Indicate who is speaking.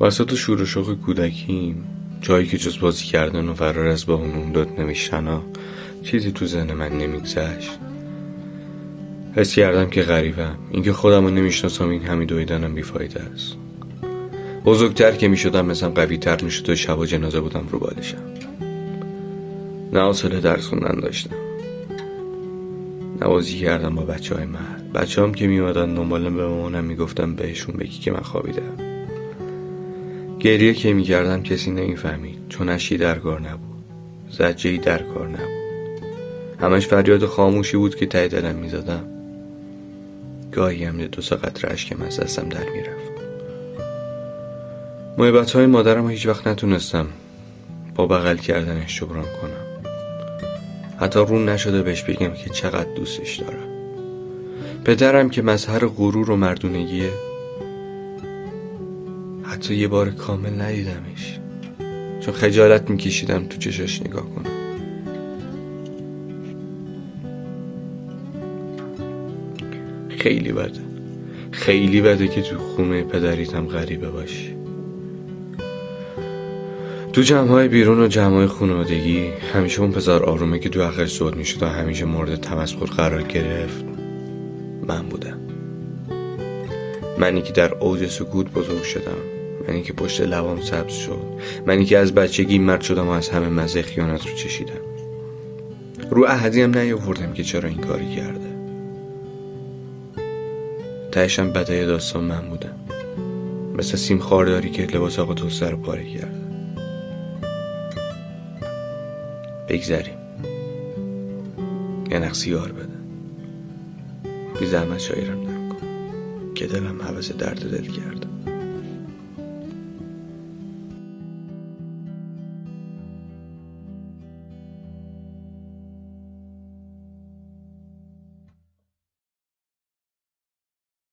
Speaker 1: وسط شور و شوق کودکیم جایی که جز بازی کردن و فرار از با همون داد نوشتن چیزی تو ذهن من نمیگذشت. حس کردم که غریبم. اینکه خودم رو نمی‌شناسم این همین دویدنم بیفایده است. بزرگتر که می‌شدم مثلا قوی تر می‌شد و شبا جنازه بودم رو بالشم. نه حاصله درس خوندن داشتم. نوازی کردم با بچه های محل بچه هم که میمادن دنبالم به مامانم می‌گفتم بهشون بگی که من خوابیدم. گریه که می‌کردم کسی نمی‌فهمید چون اشی در کار نبود. زجه ای در کار نبود. همش فریاد خاموشی بود که ته دلم می‌زدم. گاهی هم دو سه قطره اشکم از دستم در می‌رفت. محبت های مادرم هیچ وقت نتونستم با بغل کردنش جبران کنم. حتی رون نشده بهش بگم که چقدر دوستش دارم. پدرم که مظهر غرور و مردونگیه حتی یه بار کامل ندیدمش. چون خجالت میکشیدم تو چشاش نگاه کنم. خیلی بده. خیلی بده که تو خونه پدریتم غریبه باشی. تو جمع های بیرون و جمع های خانوادگی همیشه اون پسر آرومه که تو آخر صحبت می‌شد و همیشه مورد تمسخر قرار گرفت. من بودم. منی که در اوج سکوت بزرگ شدم. منی که پشت لبام سبز شد. منی که از بچگی مرد شدم و از همه مزه خیانت رو چشیدم. رو احدی هم نیاوردم که چرا این کاری کرده. تهشم بدای داستان من بودم مثل سیم خارداری که لباس آقا تو سر پاره کرده. بگذریم. یه نقصی یار بده. بی زحمت شایرم نکن. که دلم حوض درد دل کرده.